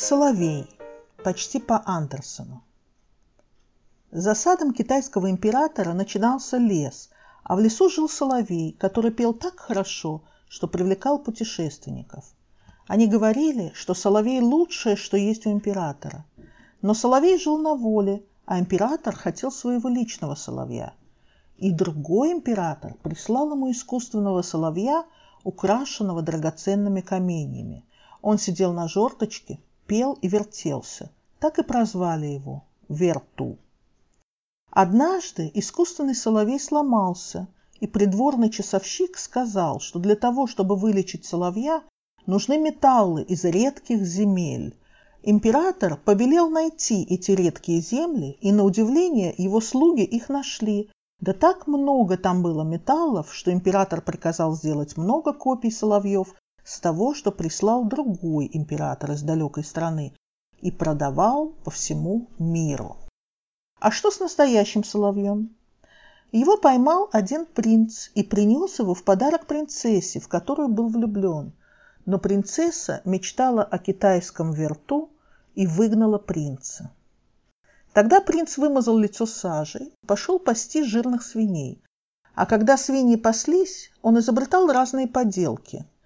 Соловей. Почти по Андерсону. За садом китайского императора начинался лес, а в лесу жил соловей, который пел так хорошо, что привлекал путешественников. Они говорили, что соловей лучшее, что есть у императора. Но соловей жил на воле, а император хотел своего личного соловья. И другой император прислал ему искусственного соловья, украшенного драгоценными каменьями. Он сидел на жорточке, пел и вертелся. Так и прозвали его – Верту. Однажды искусственный соловей сломался, и придворный часовщик сказал, что для того, чтобы вылечить соловья, нужны металлы из редких земель. Император повелел найти эти редкие земли, и, на удивление, его слуги их нашли. Да так много там было металлов, что император приказал сделать много копий соловьев с того, что прислал другой император из далекой страны и продавал по всему миру. А что с настоящим соловьем? Его поймал один принц и принес его в подарок принцессе, в которую был влюблен. Но принцесса мечтала о китайском верту и выгнала принца. Тогда принц вымазал лицо сажей, пошел пасти жирных свиней. А когда свиньи паслись, он изобретал разные поделки –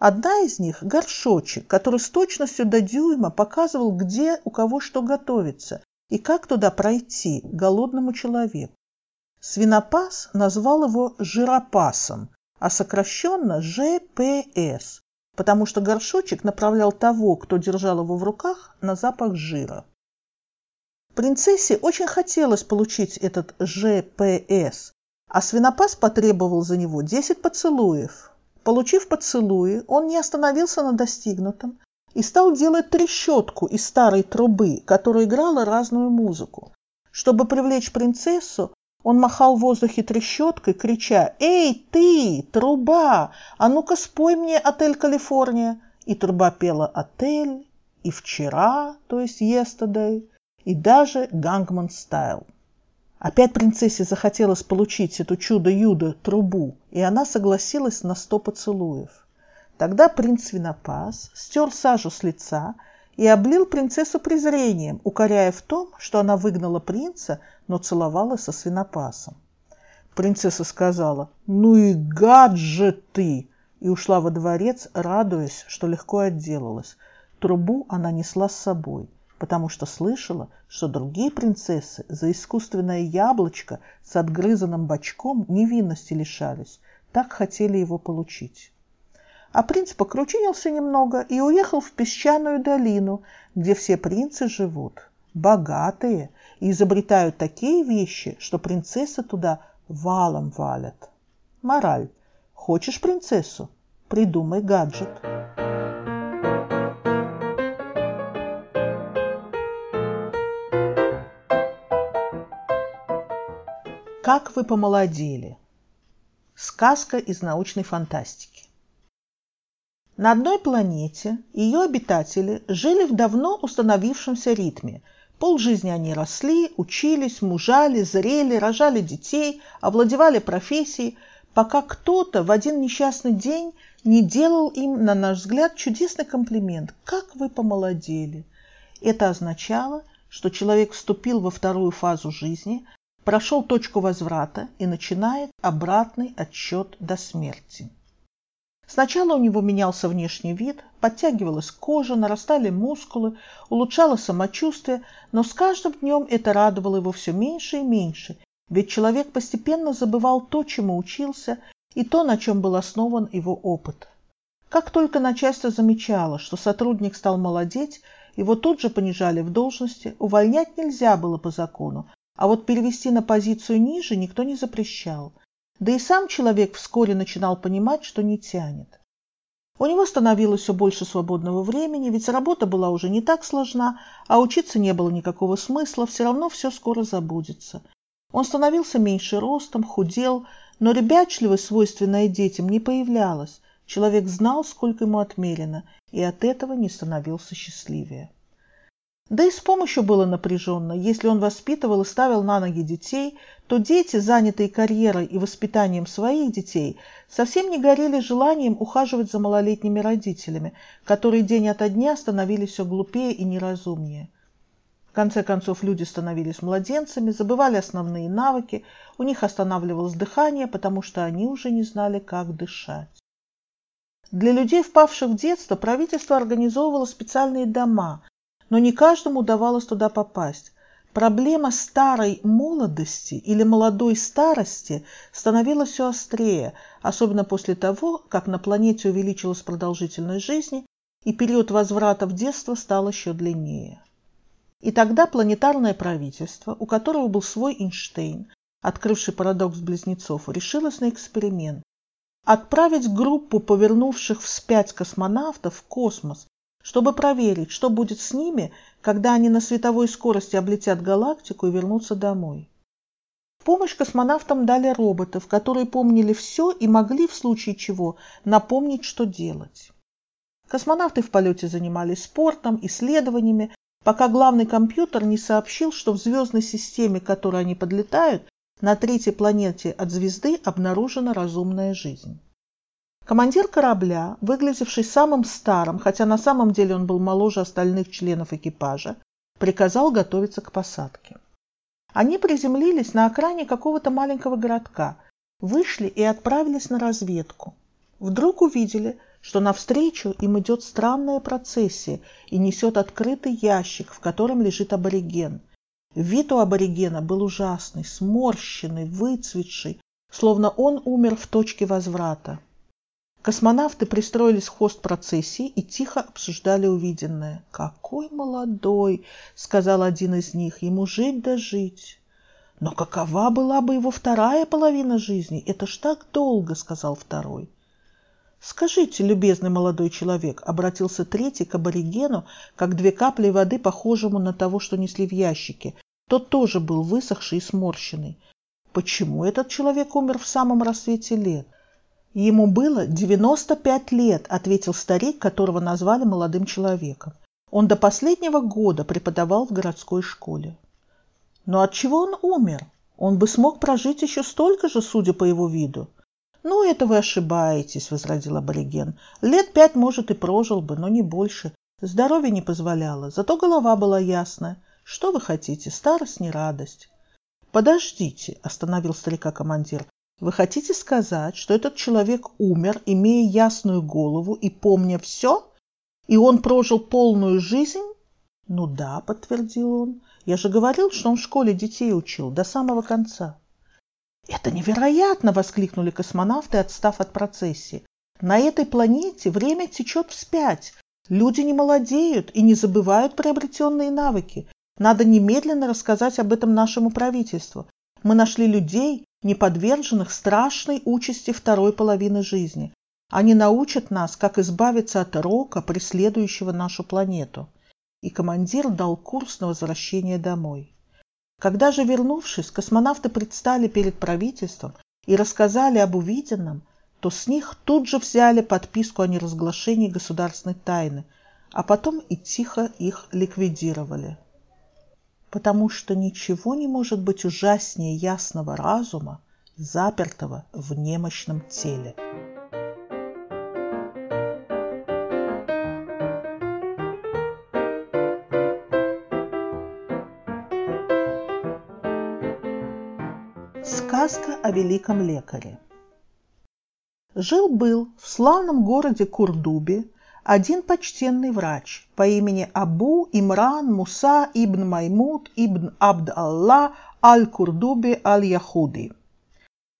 Одна из них – горшочек, который с точностью до дюйма показывал, где у кого что готовится и как туда пройти голодному человеку. Свинопас назвал его жиропасом, а сокращенно ЖПС, потому что горшочек направлял того, кто держал его в руках, на запах жира. Принцессе очень хотелось получить этот ЖПС, а свинопас потребовал за него 10 поцелуев, Получив поцелуи, он не остановился на достигнутом и стал делать трещотку из старой трубы, которая играла разную музыку. Чтобы привлечь принцессу, он махал в воздухе трещоткой, крича «Эй, ты, труба! А ну-ка спой мне «Отель Калифорния!» И труба пела «Отель», и «Вчера», то есть «Yesterday», и даже «Гангман Стайл». Опять принцессе захотелось получить эту чудо-юдо трубу, и она согласилась на сто поцелуев. Тогда принц Свинопас стер сажу с лица и облил принцессу презрением, укоряя в том, что она выгнала принца, но целовала со свинопасом. Принцесса сказала «Ну и гад же ты!» и ушла во дворец, радуясь, что легко отделалась. Трубу она несла с собой – потому что слышала, что другие принцессы за искусственное яблочко с отгрызанным бочком невинности лишались, так хотели его получить. А принц покручинился немного и уехал в песчаную долину, где все принцы живут, богатые, и изобретают такие вещи, что принцессы туда валом валят. Мораль. Хочешь принцессу? Придумай гаджет. Как вы помолодели. Сказка из научной фантастики. На одной планете ее обитатели жили в давно установившемся ритме. Полжизни они росли, учились, мужали, зрели, рожали детей, овладевали профессией, пока кто-то в один несчастный день не делал им, на наш взгляд, чудесный комплимент «Как вы помолодели!». Это означало, что человек вступил во вторую фазу жизни, прошел точку возврата и начинает обратный отсчет до смерти. Сначала у него менялся внешний вид, подтягивалась кожа, нарастали мускулы, улучшалось самочувствие, но с каждым днем это радовало его все меньше и меньше, ведь человек постепенно забывал то, чему учился, и то, на чем был основан его опыт. Как только начальство замечало, что сотрудник стал молодеть, его тут же понижали в должности, увольнять нельзя было по закону, а вот перевести на позицию ниже никто не запрещал. Да и сам человек вскоре начинал понимать, что не тянет. У него становилось все больше свободного времени, ведь работа была уже не так сложна, а учиться не было никакого смысла, все равно все скоро забудется. Он становился меньше ростом, худел, но ребячливость, свойственная детям, не появлялась. Человек знал, сколько ему отмерено, и от этого не становился счастливее. Да и с помощью было напряженно. Если он воспитывал и ставил на ноги детей, то дети, занятые карьерой и воспитанием своих детей, совсем не горели желанием ухаживать за малолетними родителями, которые день ото дня становились все глупее и неразумнее. В конце концов, люди становились младенцами, забывали основные навыки, у них останавливалось дыхание, потому что они уже не знали, как дышать. Для людей, впавших в детство, правительство организовывало специальные дома, но не каждому удавалось туда попасть. Проблема старой молодости или молодой старости становилась все острее, особенно после того, как на планете увеличилась продолжительность жизни и период возврата в детство стал еще длиннее. И тогда планетарное правительство, у которого был свой Эйнштейн, открывший парадокс близнецов, решилось на эксперимент. Отправить группу повернувших вспять космонавтов в космос чтобы проверить, что будет с ними, когда они на световой скорости облетят галактику и вернутся домой. В помощь космонавтам дали роботов, которые помнили все и могли в случае чего напомнить, что делать. Космонавты в полете занимались спортом, исследованиями, пока главный компьютер не сообщил, что в звездной системе, к которой они подлетают, на третьей планете от звезды обнаружена разумная жизнь. Командир корабля, выглядевший самым старым, хотя на самом деле он был моложе остальных членов экипажа, приказал готовиться к посадке. Они приземлились на окраине какого-то маленького городка, вышли и отправились на разведку. Вдруг увидели, что навстречу им идет странная процессия и несет открытый ящик, в котором лежит абориген. Вид у аборигена был ужасный, сморщенный, выцветший, словно он умер в точке возврата. Космонавты пристроились в хвост процессии и тихо обсуждали увиденное. «Какой молодой!» — сказал один из них. «Ему жить да жить!» «Но какова была бы его вторая половина жизни? Это ж так долго!» — сказал второй. «Скажите, любезный молодой человек», — обратился третий к аборигену, как две капли воды, похожему на того, что несли в ящике. Тот тоже был высохший и сморщенный. «Почему этот человек умер в самом рассвете лет?» Ему было 95 лет, ответил старик, которого назвали молодым человеком. Он до последнего года преподавал в городской школе. Но от чего он умер? Он бы смог прожить еще столько же, судя по его виду. «Ну, это вы ошибаетесь», — возразил абориген. «Лет пять, может, и прожил бы, но не больше. Здоровье не позволяло, зато голова была ясная. Что вы хотите? Старость не радость». «Подождите», — остановил старика командир. Вы хотите сказать, что этот человек умер, имея ясную голову и помня все? И он прожил полную жизнь? Ну да, подтвердил он. Я же говорил, что он в школе детей учил до самого конца. Это невероятно, воскликнули космонавты, отстав от процессии. На этой планете время течет вспять. Люди не молодеют и не забывают приобретенные навыки. Надо немедленно рассказать об этом нашему правительству. Мы нашли людей, не подверженных страшной участи второй половины жизни. Они научат нас, как избавиться от рока, преследующего нашу планету. И командир дал курс на возвращение домой. Когда же, вернувшись, космонавты предстали перед правительством и рассказали об увиденном, то с них тут же взяли подписку о неразглашении государственной тайны, а потом и тихо их ликвидировали потому что ничего не может быть ужаснее ясного разума, запертого в немощном теле. Сказка о великом лекаре. Жил-был в славном городе Курдубе один почтенный врач по имени Абу Имран Муса ибн Маймуд ибн Абд-Алла аль-Курдуби аль-Яхуди.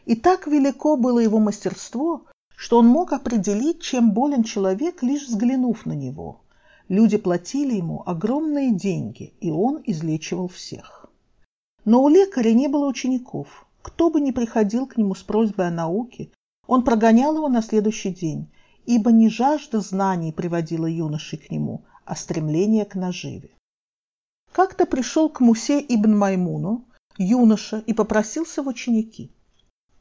И так велико было его мастерство, что он мог определить, чем болен человек, лишь взглянув на него. Люди платили ему огромные деньги, и он излечивал всех. Но у лекаря не было учеников. Кто бы ни приходил к нему с просьбой о науке, он прогонял его на следующий день, ибо не жажда знаний приводила юношей к нему, а стремление к наживе. Как-то пришел к Мусе ибн Маймуну юноша и попросился в ученики.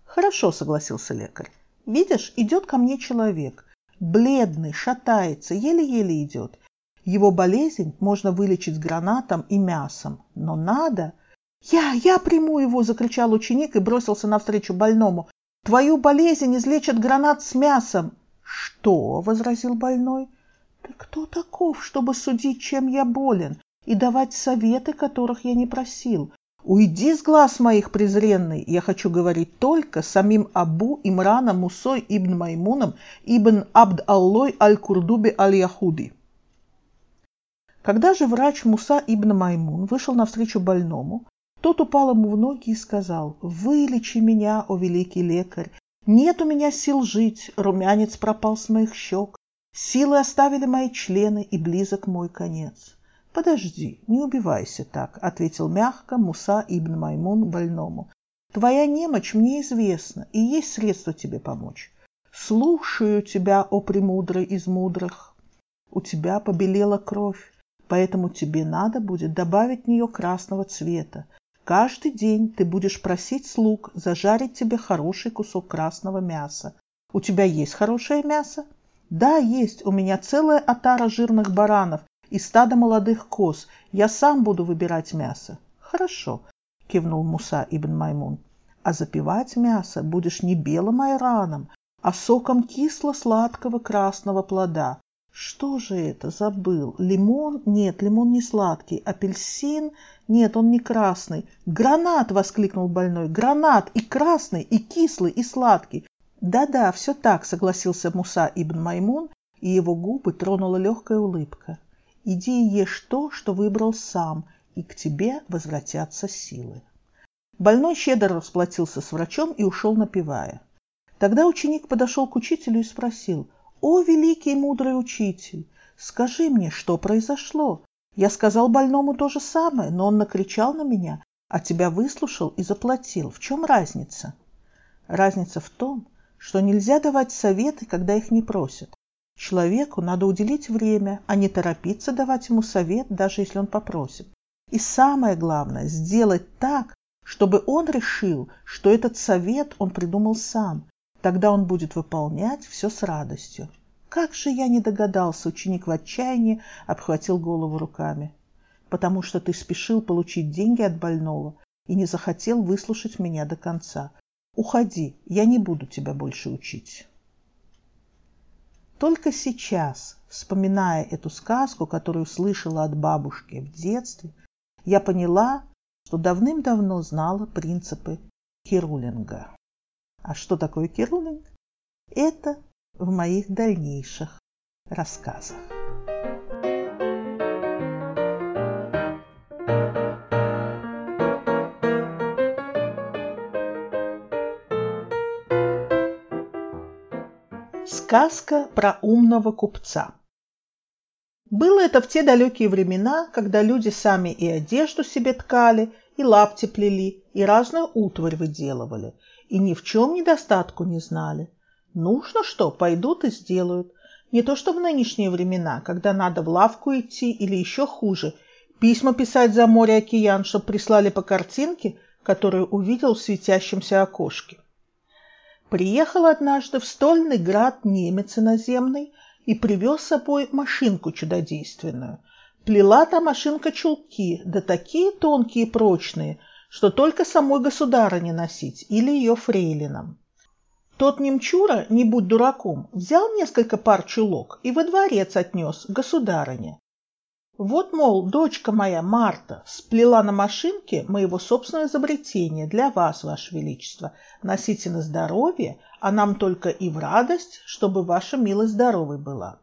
«Хорошо», — согласился лекарь. «Видишь, идет ко мне человек, бледный, шатается, еле-еле идет. Его болезнь можно вылечить гранатом и мясом, но надо... «Я, я приму его!» – закричал ученик и бросился навстречу больному. «Твою болезнь излечат гранат с мясом!» «Что?» – возразил больной. «Ты кто таков, чтобы судить, чем я болен, и давать советы, которых я не просил? Уйди с глаз моих, презренный, я хочу говорить только самим Абу Имраном Мусой ибн Маймуном ибн Абд-Аллой аль-Курдуби аль-Яхуди». Когда же врач Муса ибн Маймун вышел навстречу больному, тот упал ему в ноги и сказал, «Вылечи меня, о великий лекарь! Нет у меня сил жить, румянец пропал с моих щек, силы оставили мои члены, и близок мой конец». «Подожди, не убивайся так», — ответил мягко Муса ибн Маймун больному. «Твоя немочь мне известна, и есть средство тебе помочь. Слушаю тебя, о премудрый из мудрых. У тебя побелела кровь, поэтому тебе надо будет добавить в нее красного цвета, Каждый день ты будешь просить слуг зажарить тебе хороший кусок красного мяса. У тебя есть хорошее мясо? Да, есть. У меня целая отара жирных баранов и стадо молодых коз. Я сам буду выбирать мясо. Хорошо, кивнул Муса ибн Маймун. А запивать мясо будешь не белым айраном, а соком кисло-сладкого красного плода. Что же это? Забыл. Лимон? Нет, лимон не сладкий. Апельсин? Нет, он не красный. Гранат! Воскликнул больной. Гранат! И красный, и кислый, и сладкий. Да-да, все так, согласился Муса ибн Маймун, и его губы тронула легкая улыбка. Иди и ешь то, что выбрал сам, и к тебе возвратятся силы. Больной щедро расплатился с врачом и ушел напевая. Тогда ученик подошел к учителю и спросил – «О, великий мудрый учитель, скажи мне, что произошло? Я сказал больному то же самое, но он накричал на меня, а тебя выслушал и заплатил. В чем разница?» Разница в том, что нельзя давать советы, когда их не просят. Человеку надо уделить время, а не торопиться давать ему совет, даже если он попросит. И самое главное – сделать так, чтобы он решил, что этот совет он придумал сам, Тогда он будет выполнять все с радостью. Как же я не догадался, ученик в отчаянии обхватил голову руками. Потому что ты спешил получить деньги от больного и не захотел выслушать меня до конца. Уходи, я не буду тебя больше учить. Только сейчас, вспоминая эту сказку, которую слышала от бабушки в детстве, я поняла, что давным-давно знала принципы Кирулинга. А что такое кирлинг? Это в моих дальнейших рассказах. Сказка про умного купца. Было это в те далекие времена, когда люди сами и одежду себе ткали, и лапти плели, и разную утварь выделывали – и ни в чем недостатку не знали. Нужно что, пойдут и сделают. Не то что в нынешние времена, когда надо в лавку идти или еще хуже, письма писать за море океан, чтобы прислали по картинке, которую увидел в светящемся окошке. Приехал однажды в стольный град немец иноземный и привез с собой машинку чудодейственную. Плела та машинка чулки, да такие тонкие и прочные, что только самой государыне носить или ее фрейлинам. Тот немчура, не будь дураком, взял несколько пар чулок и во дворец отнес государыне. Вот, мол, дочка моя Марта сплела на машинке моего собственного изобретения для вас, ваше величество. Носите на здоровье, а нам только и в радость, чтобы ваша милость здоровой была.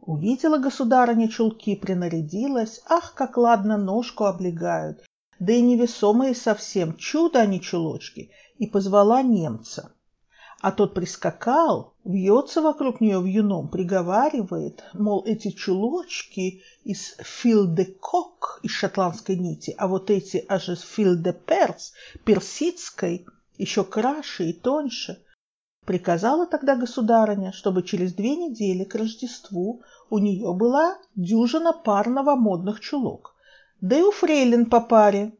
Увидела государыня чулки, принарядилась, ах, как ладно ножку облегают, да и невесомые совсем, чудо они чулочки, и позвала немца. А тот прискакал, вьется вокруг нее вьюном, приговаривает, мол, эти чулочки из фил-де-кок, из шотландской нити, а вот эти аж из фил-де-перс, персидской, еще краше и тоньше. Приказала тогда государыня, чтобы через две недели к Рождеству у нее была дюжина пар новомодных чулок да и у фрейлин по паре.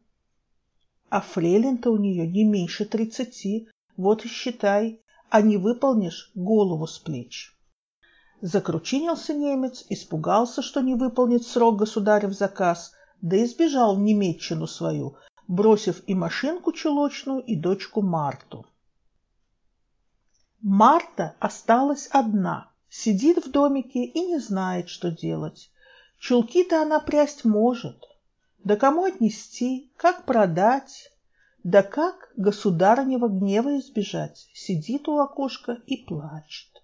А фрейлин-то у нее не меньше тридцати, вот и считай, а не выполнишь голову с плеч. Закручинился немец, испугался, что не выполнит срок государев заказ, да и сбежал в немеччину свою, бросив и машинку чулочную, и дочку Марту. Марта осталась одна, сидит в домике и не знает, что делать. Чулки-то она прясть может. Да кому отнести, как продать? Да как государынего гнева избежать? Сидит у окошка и плачет.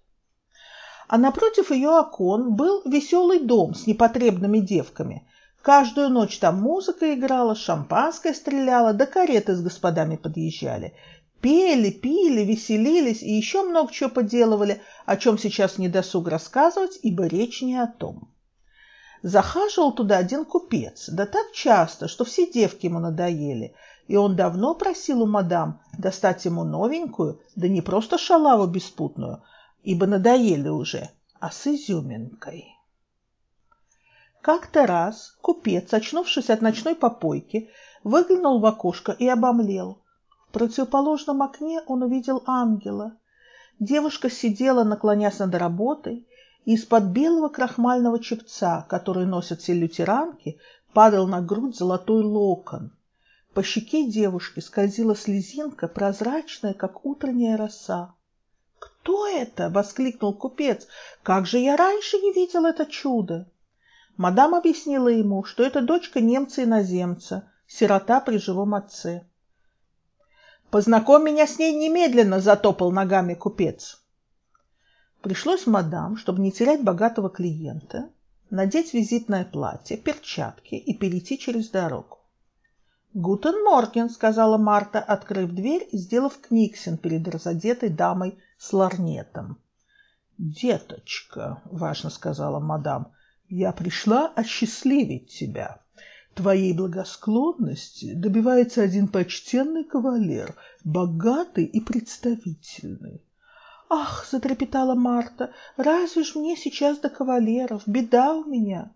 А напротив ее окон был веселый дом с непотребными девками. Каждую ночь там музыка играла, шампанское стреляло, да кареты с господами подъезжали. Пели, пили, веселились и еще много чего поделывали, о чем сейчас не досуг рассказывать, ибо речь не о том. Захаживал туда один купец, да так часто, что все девки ему надоели, и он давно просил у мадам достать ему новенькую, да не просто шалаву беспутную, ибо надоели уже, а с изюминкой. Как-то раз купец, очнувшись от ночной попойки, выглянул в окошко и обомлел. В противоположном окне он увидел ангела. Девушка сидела, наклонясь над работой, из-под белого крахмального чепца, который носят все лютеранки, падал на грудь золотой локон. По щеке девушки скользила слезинка, прозрачная, как утренняя роса. «Кто это?» — воскликнул купец. «Как же я раньше не видел это чудо!» Мадам объяснила ему, что это дочка немца-иноземца, сирота при живом отце. «Познакомь меня с ней немедленно!» — затопал ногами купец. Пришлось мадам, чтобы не терять богатого клиента, надеть визитное платье, перчатки и перейти через дорогу. «Гутен Морген», — сказала Марта, открыв дверь и сделав книксен перед разодетой дамой с лорнетом. «Деточка», — важно сказала мадам, я пришла осчастливить тебя. Твоей благосклонности добивается один почтенный кавалер, богатый и представительный. «Ах!» — затрепетала Марта. «Разве ж мне сейчас до кавалеров? Беда у меня!»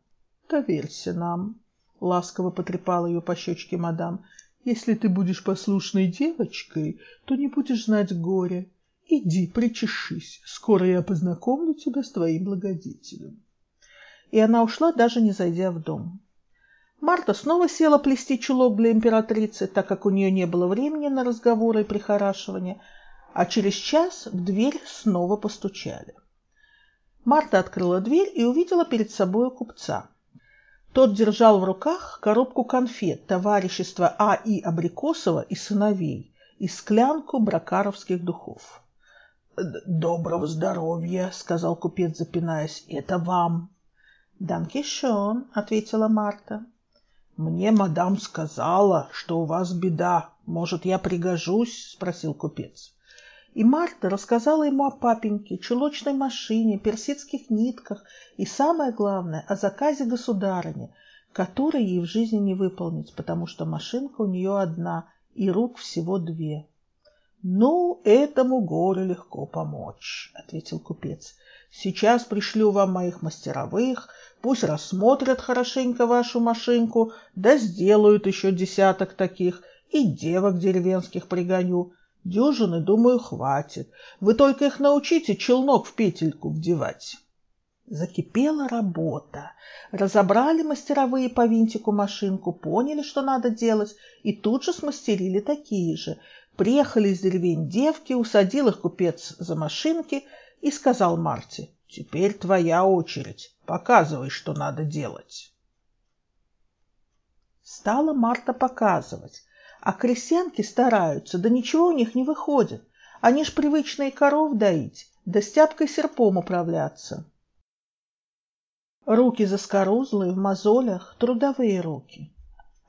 «Доверься нам!» — ласково потрепала ее по щечке мадам. «Если ты будешь послушной девочкой, то не будешь знать горя. Иди, причешись, скоро я познакомлю тебя с твоим благодетелем» и она ушла, даже не зайдя в дом. Марта снова села плести чулок для императрицы, так как у нее не было времени на разговоры и прихорашивания, а через час в дверь снова постучали. Марта открыла дверь и увидела перед собой купца. Тот держал в руках коробку конфет товарищества А.И. Абрикосова и сыновей и склянку бракаровских духов. «Доброго здоровья!» — сказал купец, запинаясь. «Это вам!» «Данкишон», — ответила Марта. «Мне мадам сказала, что у вас беда. Может, я пригожусь?» — спросил купец. И Марта рассказала ему о папеньке, чулочной машине, персидских нитках и, самое главное, о заказе государыни, который ей в жизни не выполнить, потому что машинка у нее одна и рук всего две. «Ну, этому горю легко помочь», — ответил купец. «Сейчас пришлю вам моих мастеровых, пусть рассмотрят хорошенько вашу машинку, да сделают еще десяток таких, и девок деревенских пригоню. Дюжины, думаю, хватит. Вы только их научите челнок в петельку вдевать». Закипела работа. Разобрали мастеровые по винтику машинку, поняли, что надо делать, и тут же смастерили такие же. Приехали из деревень девки, усадил их купец за машинки и сказал Марте, «Теперь твоя очередь, показывай, что надо делать». Стала Марта показывать, а крестьянки стараются, да ничего у них не выходит. Они ж привычные коров доить, да стяпкой серпом управляться. Руки заскорузлые, в мозолях, трудовые руки.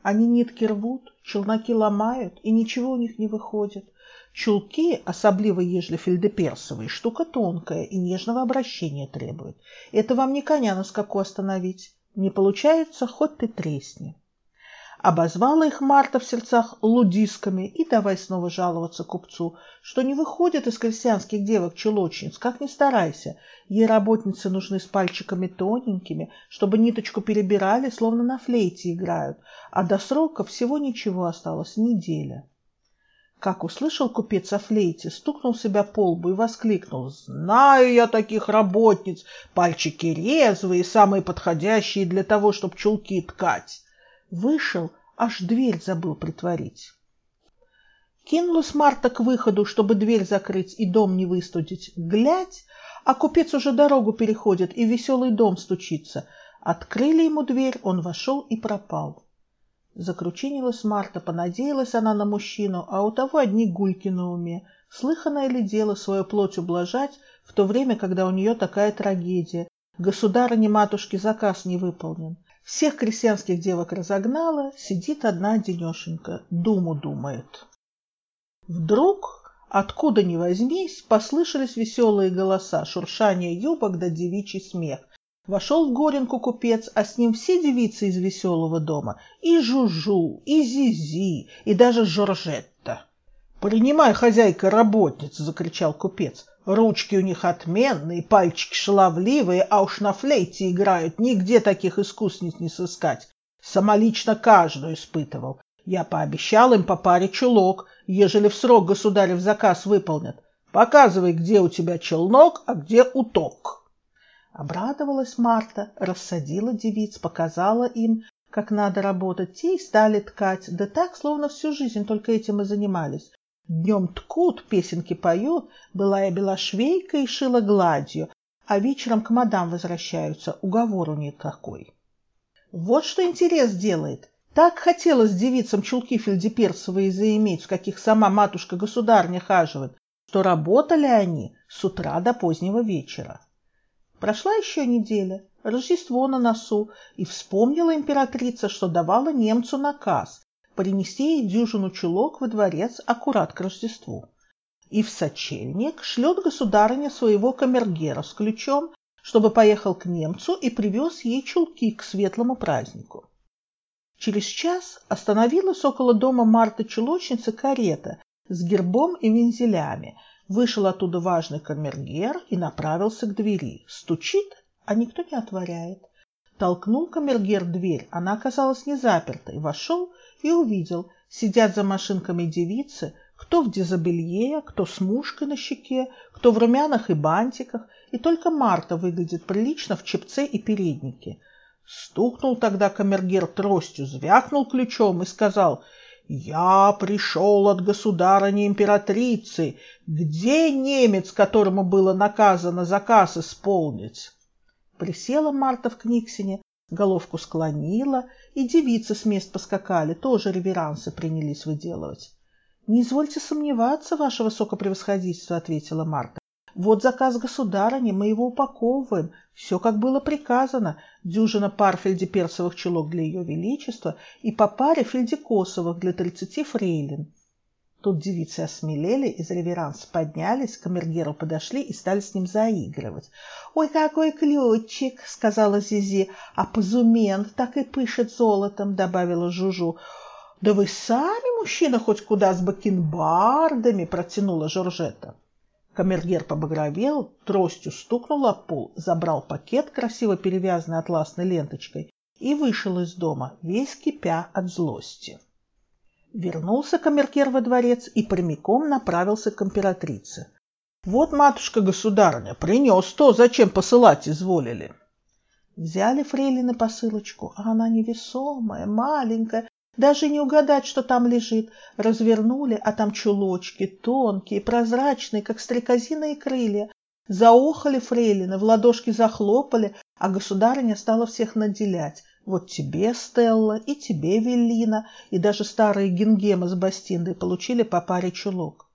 Они нитки рвут, челноки ломают, и ничего у них не выходит. Чулки, особливо ежели фельдеперсовые, штука тонкая и нежного обращения требует. Это вам не коня на скаку остановить. Не получается, хоть ты тресни. Обозвала их Марта в сердцах лудисками и давай снова жаловаться купцу, что не выходит из крестьянских девок-чулочниц, как ни старайся. Ей работницы нужны с пальчиками тоненькими, чтобы ниточку перебирали, словно на флейте играют, а до срока всего ничего осталось, неделя. Как услышал купец о флейте, стукнул себя по лбу и воскликнул. «Знаю я таких работниц! Пальчики резвые, самые подходящие для того, чтобы чулки ткать!» Вышел, аж дверь забыл притворить. Кинулась Марта к выходу, чтобы дверь закрыть и дом не выстудить. Глядь, а купец уже дорогу переходит и веселый дом стучится. Открыли ему дверь, он вошел и пропал. Закручинилась Марта, понадеялась она на мужчину, а у того одни гульки на уме. Слыханное ли дело свою плоть ублажать в то время, когда у нее такая трагедия? Государыне-матушке заказ не выполнен. Всех крестьянских девок разогнала, сидит одна денешенька, думу думает. Вдруг, откуда ни возьмись, послышались веселые голоса, шуршание юбок да девичий смех. Вошел в Горенку купец, а с ним все девицы из веселого дома, и Жужу, и Зизи, и даже Жоржетта. «Принимай, хозяйка, работниц!» — закричал купец. «Ручки у них отменные, пальчики шаловливые, а уж на флейте играют, нигде таких искусниц не сыскать. Самолично каждую испытывал. Я пообещал им по паре чулок, ежели в срок государев заказ выполнят. Показывай, где у тебя челнок, а где уток. Обрадовалась Марта, рассадила девиц, показала им, как надо работать. Те и стали ткать, да так, словно всю жизнь только этим и занимались. Днем ткут, песенки поют, была я белошвейка и шила гладью, а вечером к мадам возвращаются, уговору нет какой. Вот что интерес делает. Так хотелось девицам чулки фельдеперцевые заиметь, в каких сама матушка-государня хаживает, что работали они с утра до позднего вечера. Прошла еще неделя, Рождество на носу, и вспомнила императрица, что давала немцу наказ принести ей дюжину чулок во дворец аккурат к Рождеству. И в сочельник шлет государыня своего камергера с ключом, чтобы поехал к немцу и привез ей чулки к светлому празднику. Через час остановилась около дома Марты Чулочницы карета с гербом и вензелями. Вышел оттуда важный камергер и направился к двери. Стучит, а никто не отворяет. Толкнул камергер дверь, она оказалась не запертой. Вошел и увидел, сидят за машинками девицы, кто в дезобелье, кто с мушкой на щеке, кто в румянах и бантиках, и только Марта выглядит прилично в чепце и переднике. Стукнул тогда камергер тростью, звякнул ключом и сказал «Я пришел от государыни-императрицы. Где немец, которому было наказано заказ исполнить?» Присела Марта в Книксине, головку склонила, и девицы с мест поскакали, тоже реверансы принялись выделывать. «Не извольте сомневаться, ваше высокопревосходительство», — ответила Марта. Вот заказ государыни, мы его упаковываем. Все, как было приказано. Дюжина пар фельдеперсовых чулок для ее величества и по паре фельдекосовых для тридцати фрейлин. Тут девицы осмелели, из реверанс поднялись, к камергеру подошли и стали с ним заигрывать. «Ой, какой ключик!» — сказала Зизи. «А позумент так и пышет золотом!» — добавила Жужу. «Да вы сами, мужчина, хоть куда с бакенбардами!» — протянула Жоржета. Камергер побагровел, тростью стукнул о пол, забрал пакет, красиво перевязанный атласной ленточкой, и вышел из дома, весь кипя от злости. Вернулся камергер во дворец и прямиком направился к императрице. «Вот, матушка-государыня, принес то, зачем посылать изволили». Взяли фрейлины посылочку, а она невесомая, маленькая, даже не угадать, что там лежит. Развернули, а там чулочки, тонкие, прозрачные, как стрекозиные крылья. Заохали фрейлины, в ладошки захлопали, а государыня стала всех наделять. Вот тебе, Стелла, и тебе, Веллина, и даже старые гингемы с Бастиндой получили по паре чулок.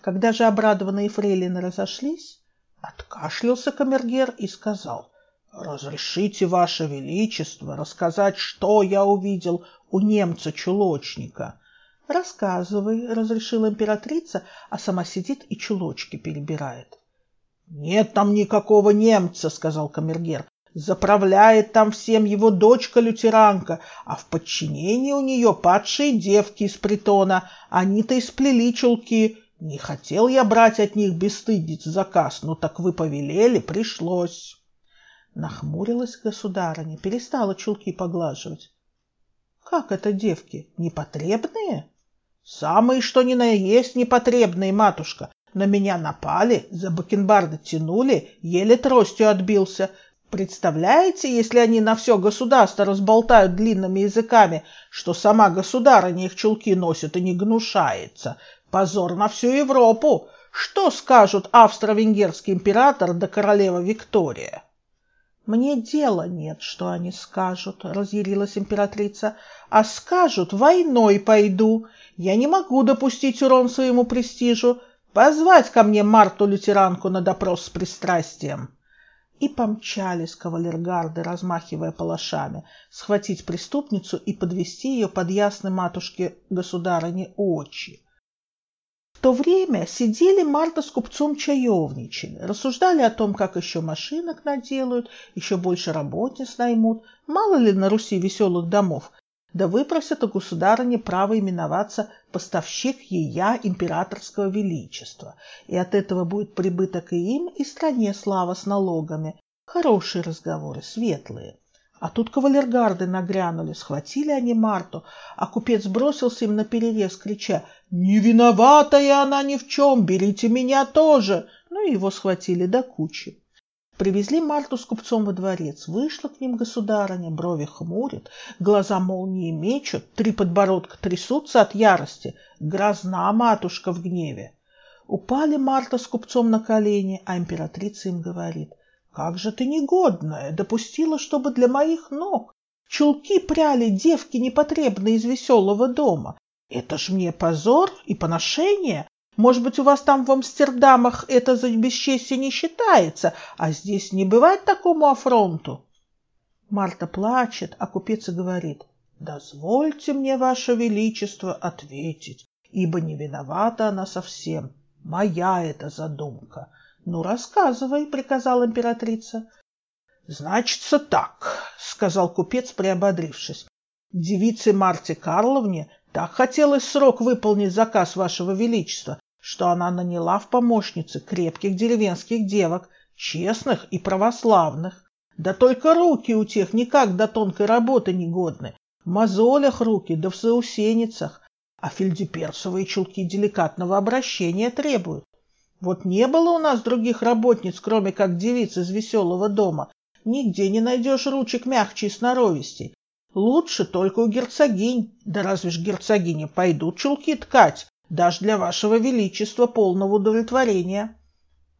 Когда же обрадованные фрейлины разошлись, откашлялся камергер и сказал, «Разрешите, Ваше Величество, рассказать, что я увидел у немца-чулочника. Рассказывай, разрешила императрица, а сама сидит и чулочки перебирает. Нет там никакого немца, сказал камергер. Заправляет там всем его дочка-лютеранка, а в подчинении у нее падшие девки из притона. Они-то и сплели чулки. Не хотел я брать от них бесстыдниц заказ, но так вы повелели, пришлось. Нахмурилась государыня, перестала чулки поглаживать. Как это девки? Непотребные? Самые, что ни на есть, непотребные, матушка. На меня напали, за бакенбарды тянули, еле тростью отбился. Представляете, если они на все государство разболтают длинными языками, что сама государыня их чулки носит и не гнушается? Позор на всю Европу! Что скажут австро-венгерский император да королева Виктория? Мне дела нет, что они скажут, разъярилась императрица. А скажут, войной пойду. Я не могу допустить урон своему престижу. Позвать ко мне Марту-лютеранку на допрос с пристрастием. И помчались кавалергарды, размахивая палашами, схватить преступницу и подвести ее под ясной матушке государыне очи. То время сидели Марта с купцом чаевничали, рассуждали о том, как еще машинок наделают, еще больше работниц наймут, мало ли на Руси веселых домов, да выпросят у государыни право именоваться поставщик ея императорского величества, и от этого будет прибыток и им, и стране слава с налогами. Хорошие разговоры, светлые. А тут кавалергарды нагрянули, схватили они Марту, а купец бросился им на перерез, крича «Не виноватая она ни в чем, берите меня тоже!» Ну и его схватили до кучи. Привезли Марту с купцом во дворец. Вышла к ним государыня, брови хмурит, глаза молнии мечут, три подбородка трясутся от ярости. Грозна матушка в гневе. Упали Марта с купцом на колени, а императрица им говорит — как же ты негодная, допустила, чтобы для моих ног чулки пряли девки непотребные из веселого дома. Это ж мне позор и поношение. Может быть, у вас там в Амстердамах это за бесчестие не считается, а здесь не бывает такому афронту. Марта плачет, а купец говорит, «Дозвольте мне, Ваше Величество, ответить, ибо не виновата она совсем. Моя эта задумка. Ну, рассказывай, приказала императрица. Значится так, сказал купец, приободрившись. Девице Марте Карловне так хотелось срок выполнить заказ вашего величества, что она наняла в помощницы крепких деревенских девок, честных и православных. Да только руки у тех никак до тонкой работы не годны. В мозолях руки, да в заусеницах. А фельдеперсовые чулки деликатного обращения требуют. Вот не было у нас других работниц, кроме как девиц из веселого дома. Нигде не найдешь ручек мягче и сноровистей. Лучше только у герцогинь. Да разве ж герцогини пойдут чулки ткать, даже для вашего величества полного удовлетворения.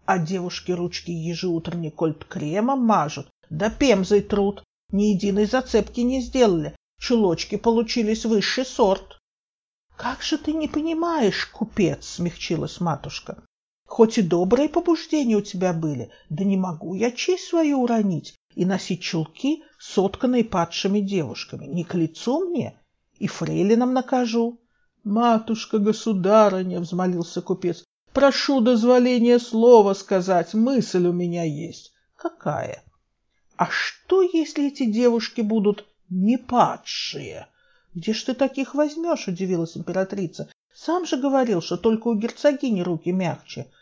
А девушки ручки ежеутренне кольт-кремом мажут, да пемзой трут. Ни единой зацепки не сделали. Чулочки получились высший сорт. — Как же ты не понимаешь, купец, — смягчилась матушка. Хоть и добрые побуждения у тебя были, да не могу я честь свою уронить и носить чулки, сотканные падшими девушками. Не к лицу мне, и фрейлинам накажу. — Матушка-государыня, — взмолился купец, — прошу дозволения слова сказать, мысль у меня есть. — Какая? — А что, если эти девушки будут не падшие? — Где ж ты таких возьмешь? — удивилась императрица. — Сам же говорил, что только у герцогини руки мягче. —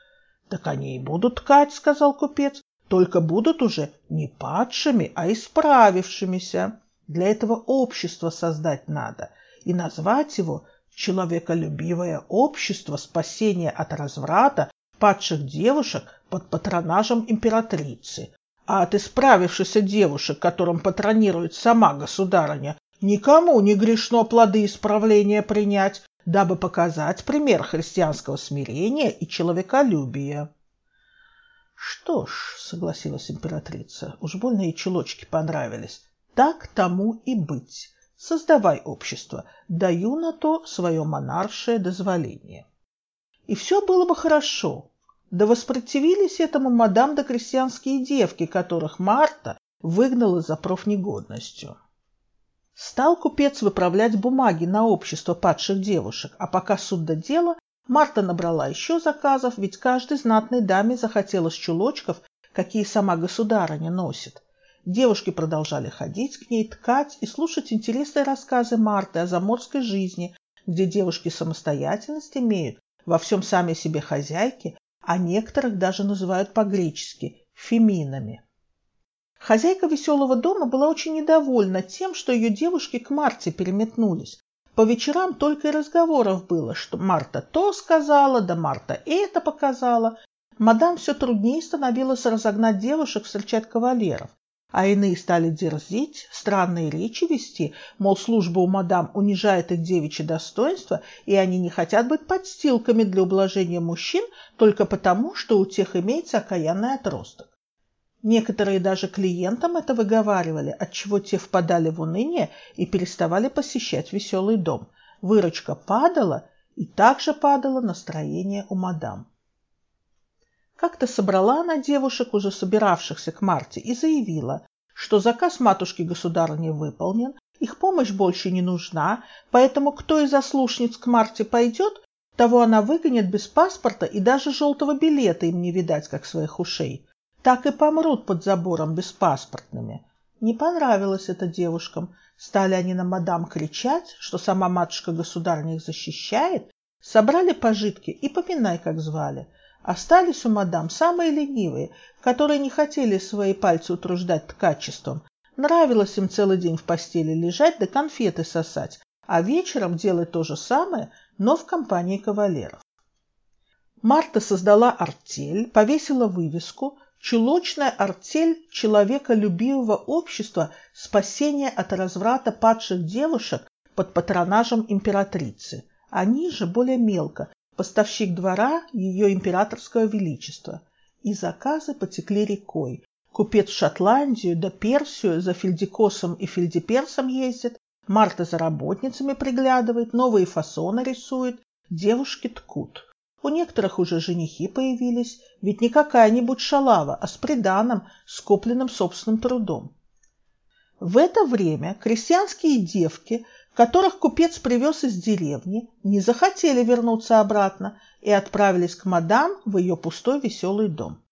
так они и будут ткать, сказал купец, только будут уже не падшими, а исправившимися. Для этого общество создать надо и назвать его человеколюбивое общество спасения от разврата падших девушек под патронажем императрицы. А от исправившихся девушек, которым патронирует сама государыня, никому не грешно плоды исправления принять, дабы показать пример христианского смирения и человеколюбия. Что ж, согласилась императрица, уж больно и чулочки понравились. Так тому и быть. Создавай общество, даю на то свое монаршее дозволение. И все было бы хорошо. Да воспротивились этому мадам да крестьянские девки, которых Марта выгнала за профнегодностью. Стал купец выправлять бумаги на общество падших девушек, а пока суд до дела, Марта набрала еще заказов, ведь каждой знатной даме захотелось чулочков, какие сама государыня носит. Девушки продолжали ходить к ней, ткать и слушать интересные рассказы Марты о заморской жизни, где девушки самостоятельность имеют, во всем сами себе хозяйки, а некоторых даже называют по-гречески феминами. Хозяйка веселого дома была очень недовольна тем, что ее девушки к Марте переметнулись. По вечерам только и разговоров было, что Марта то сказала, да Марта это показала. Мадам все труднее становилось разогнать девушек встречать кавалеров, а иные стали дерзить, странные речи вести, мол, служба у мадам унижает их девичье достоинство, и они не хотят быть подстилками для ублажения мужчин только потому, что у тех имеется окаянный отросток. Некоторые даже клиентам это выговаривали, отчего те впадали в уныние и переставали посещать веселый дом. Выручка падала, и также падало настроение у мадам. Как-то собрала она девушек, уже собиравшихся к Марте, и заявила, что заказ матушки-государыни выполнен, их помощь больше не нужна, поэтому кто из ослушниц к Марте пойдет, того она выгонит без паспорта и даже желтого билета им не видать, как своих ушей так и помрут под забором беспаспортными. Не понравилось это девушкам. Стали они на мадам кричать, что сама матушка-государня их защищает. Собрали пожитки и поминай, как звали. Остались у мадам самые ленивые, которые не хотели свои пальцы утруждать ткачеством. Нравилось им целый день в постели лежать да конфеты сосать, а вечером делать то же самое, но в компании кавалеров. Марта создала артель, повесила вывеску, чулочная артель человеколюбивого общества спасения от разврата падших девушек под патронажем императрицы. Они же более мелко, поставщик двора ее императорского величества. И заказы потекли рекой. Купец в Шотландию да Персию за фельдикосом и фельдеперсом ездит, Марта за работницами приглядывает, новые фасоны рисует, девушки ткут. У некоторых уже женихи появились, ведь не какая-нибудь шалава, а с приданым, скопленным собственным трудом. В это время крестьянские девки, которых купец привез из деревни, не захотели вернуться обратно и отправились к мадам в ее пустой веселый дом.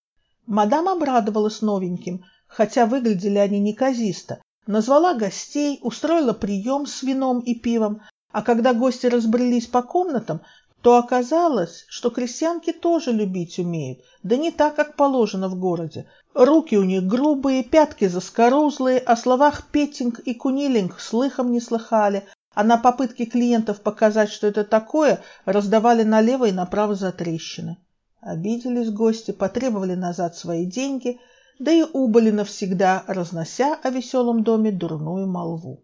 Мадам обрадовалась новеньким, хотя выглядели они неказисто, назвала гостей, устроила прием с вином и пивом, а когда гости разбрелись по комнатам, то оказалось, что крестьянки тоже любить умеют, да не так, как положено в городе. Руки у них грубые, пятки заскорузлые, о словах «петинг» и «кунилинг» слыхом не слыхали, а на попытки клиентов показать, что это такое, раздавали налево и направо за трещины. Обиделись гости, потребовали назад свои деньги, да и убыли навсегда, разнося о веселом доме дурную молву.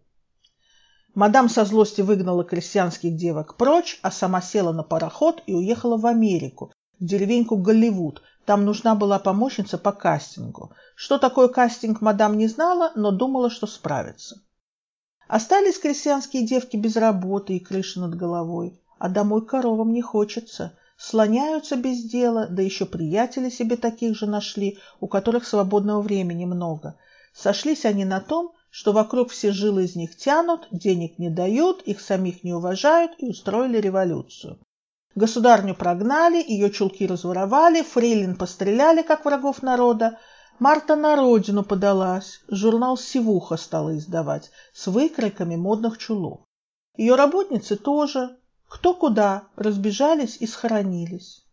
Мадам со злости выгнала крестьянских девок прочь, а сама села на пароход и уехала в Америку, в деревеньку Голливуд. Там нужна была помощница по кастингу. Что такое кастинг, мадам не знала, но думала, что справится. Остались крестьянские девки без работы и крыши над головой, а домой коровам не хочется. Слоняются без дела, да еще приятели себе таких же нашли, у которых свободного времени много. Сошлись они на том, что вокруг все жилы из них тянут, денег не дают, их самих не уважают и устроили революцию. Государню прогнали, ее чулки разворовали, фрейлин постреляли, как врагов народа. Марта на родину подалась, журнал «Сивуха» стала издавать с выкройками модных чулок. Ее работницы тоже, кто куда, разбежались и схоронились.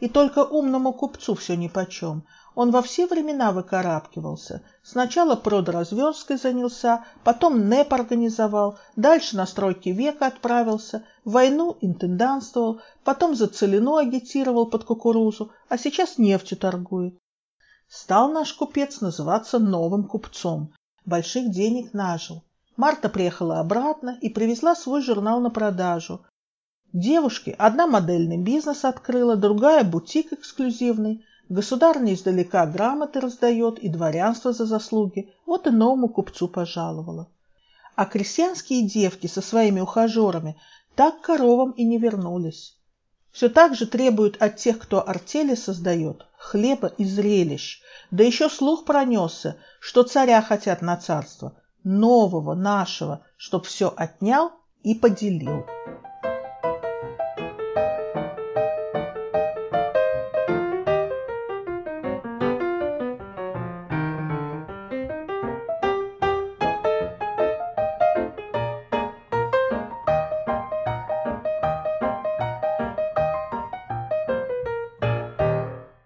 И только умному купцу все нипочем. Он во все времена выкарабкивался. Сначала продразверсткой занялся, потом НЭП организовал, дальше на стройки века отправился, в войну интендантствовал, потом за целину агитировал под кукурузу, а сейчас нефтью торгует. Стал наш купец называться новым купцом. Больших денег нажил. Марта приехала обратно и привезла свой журнал на продажу. Девушки, одна модельный бизнес открыла, другая бутик эксклюзивный – Государня издалека грамоты раздает и дворянство за заслуги, вот и новому купцу пожаловала. А крестьянские девки со своими ухажерами так коровам и не вернулись. Все так же требуют от тех, кто артели создает, хлеба и зрелищ. Да еще слух пронесся, что царя хотят на царство, нового, нашего, чтоб все отнял и поделил.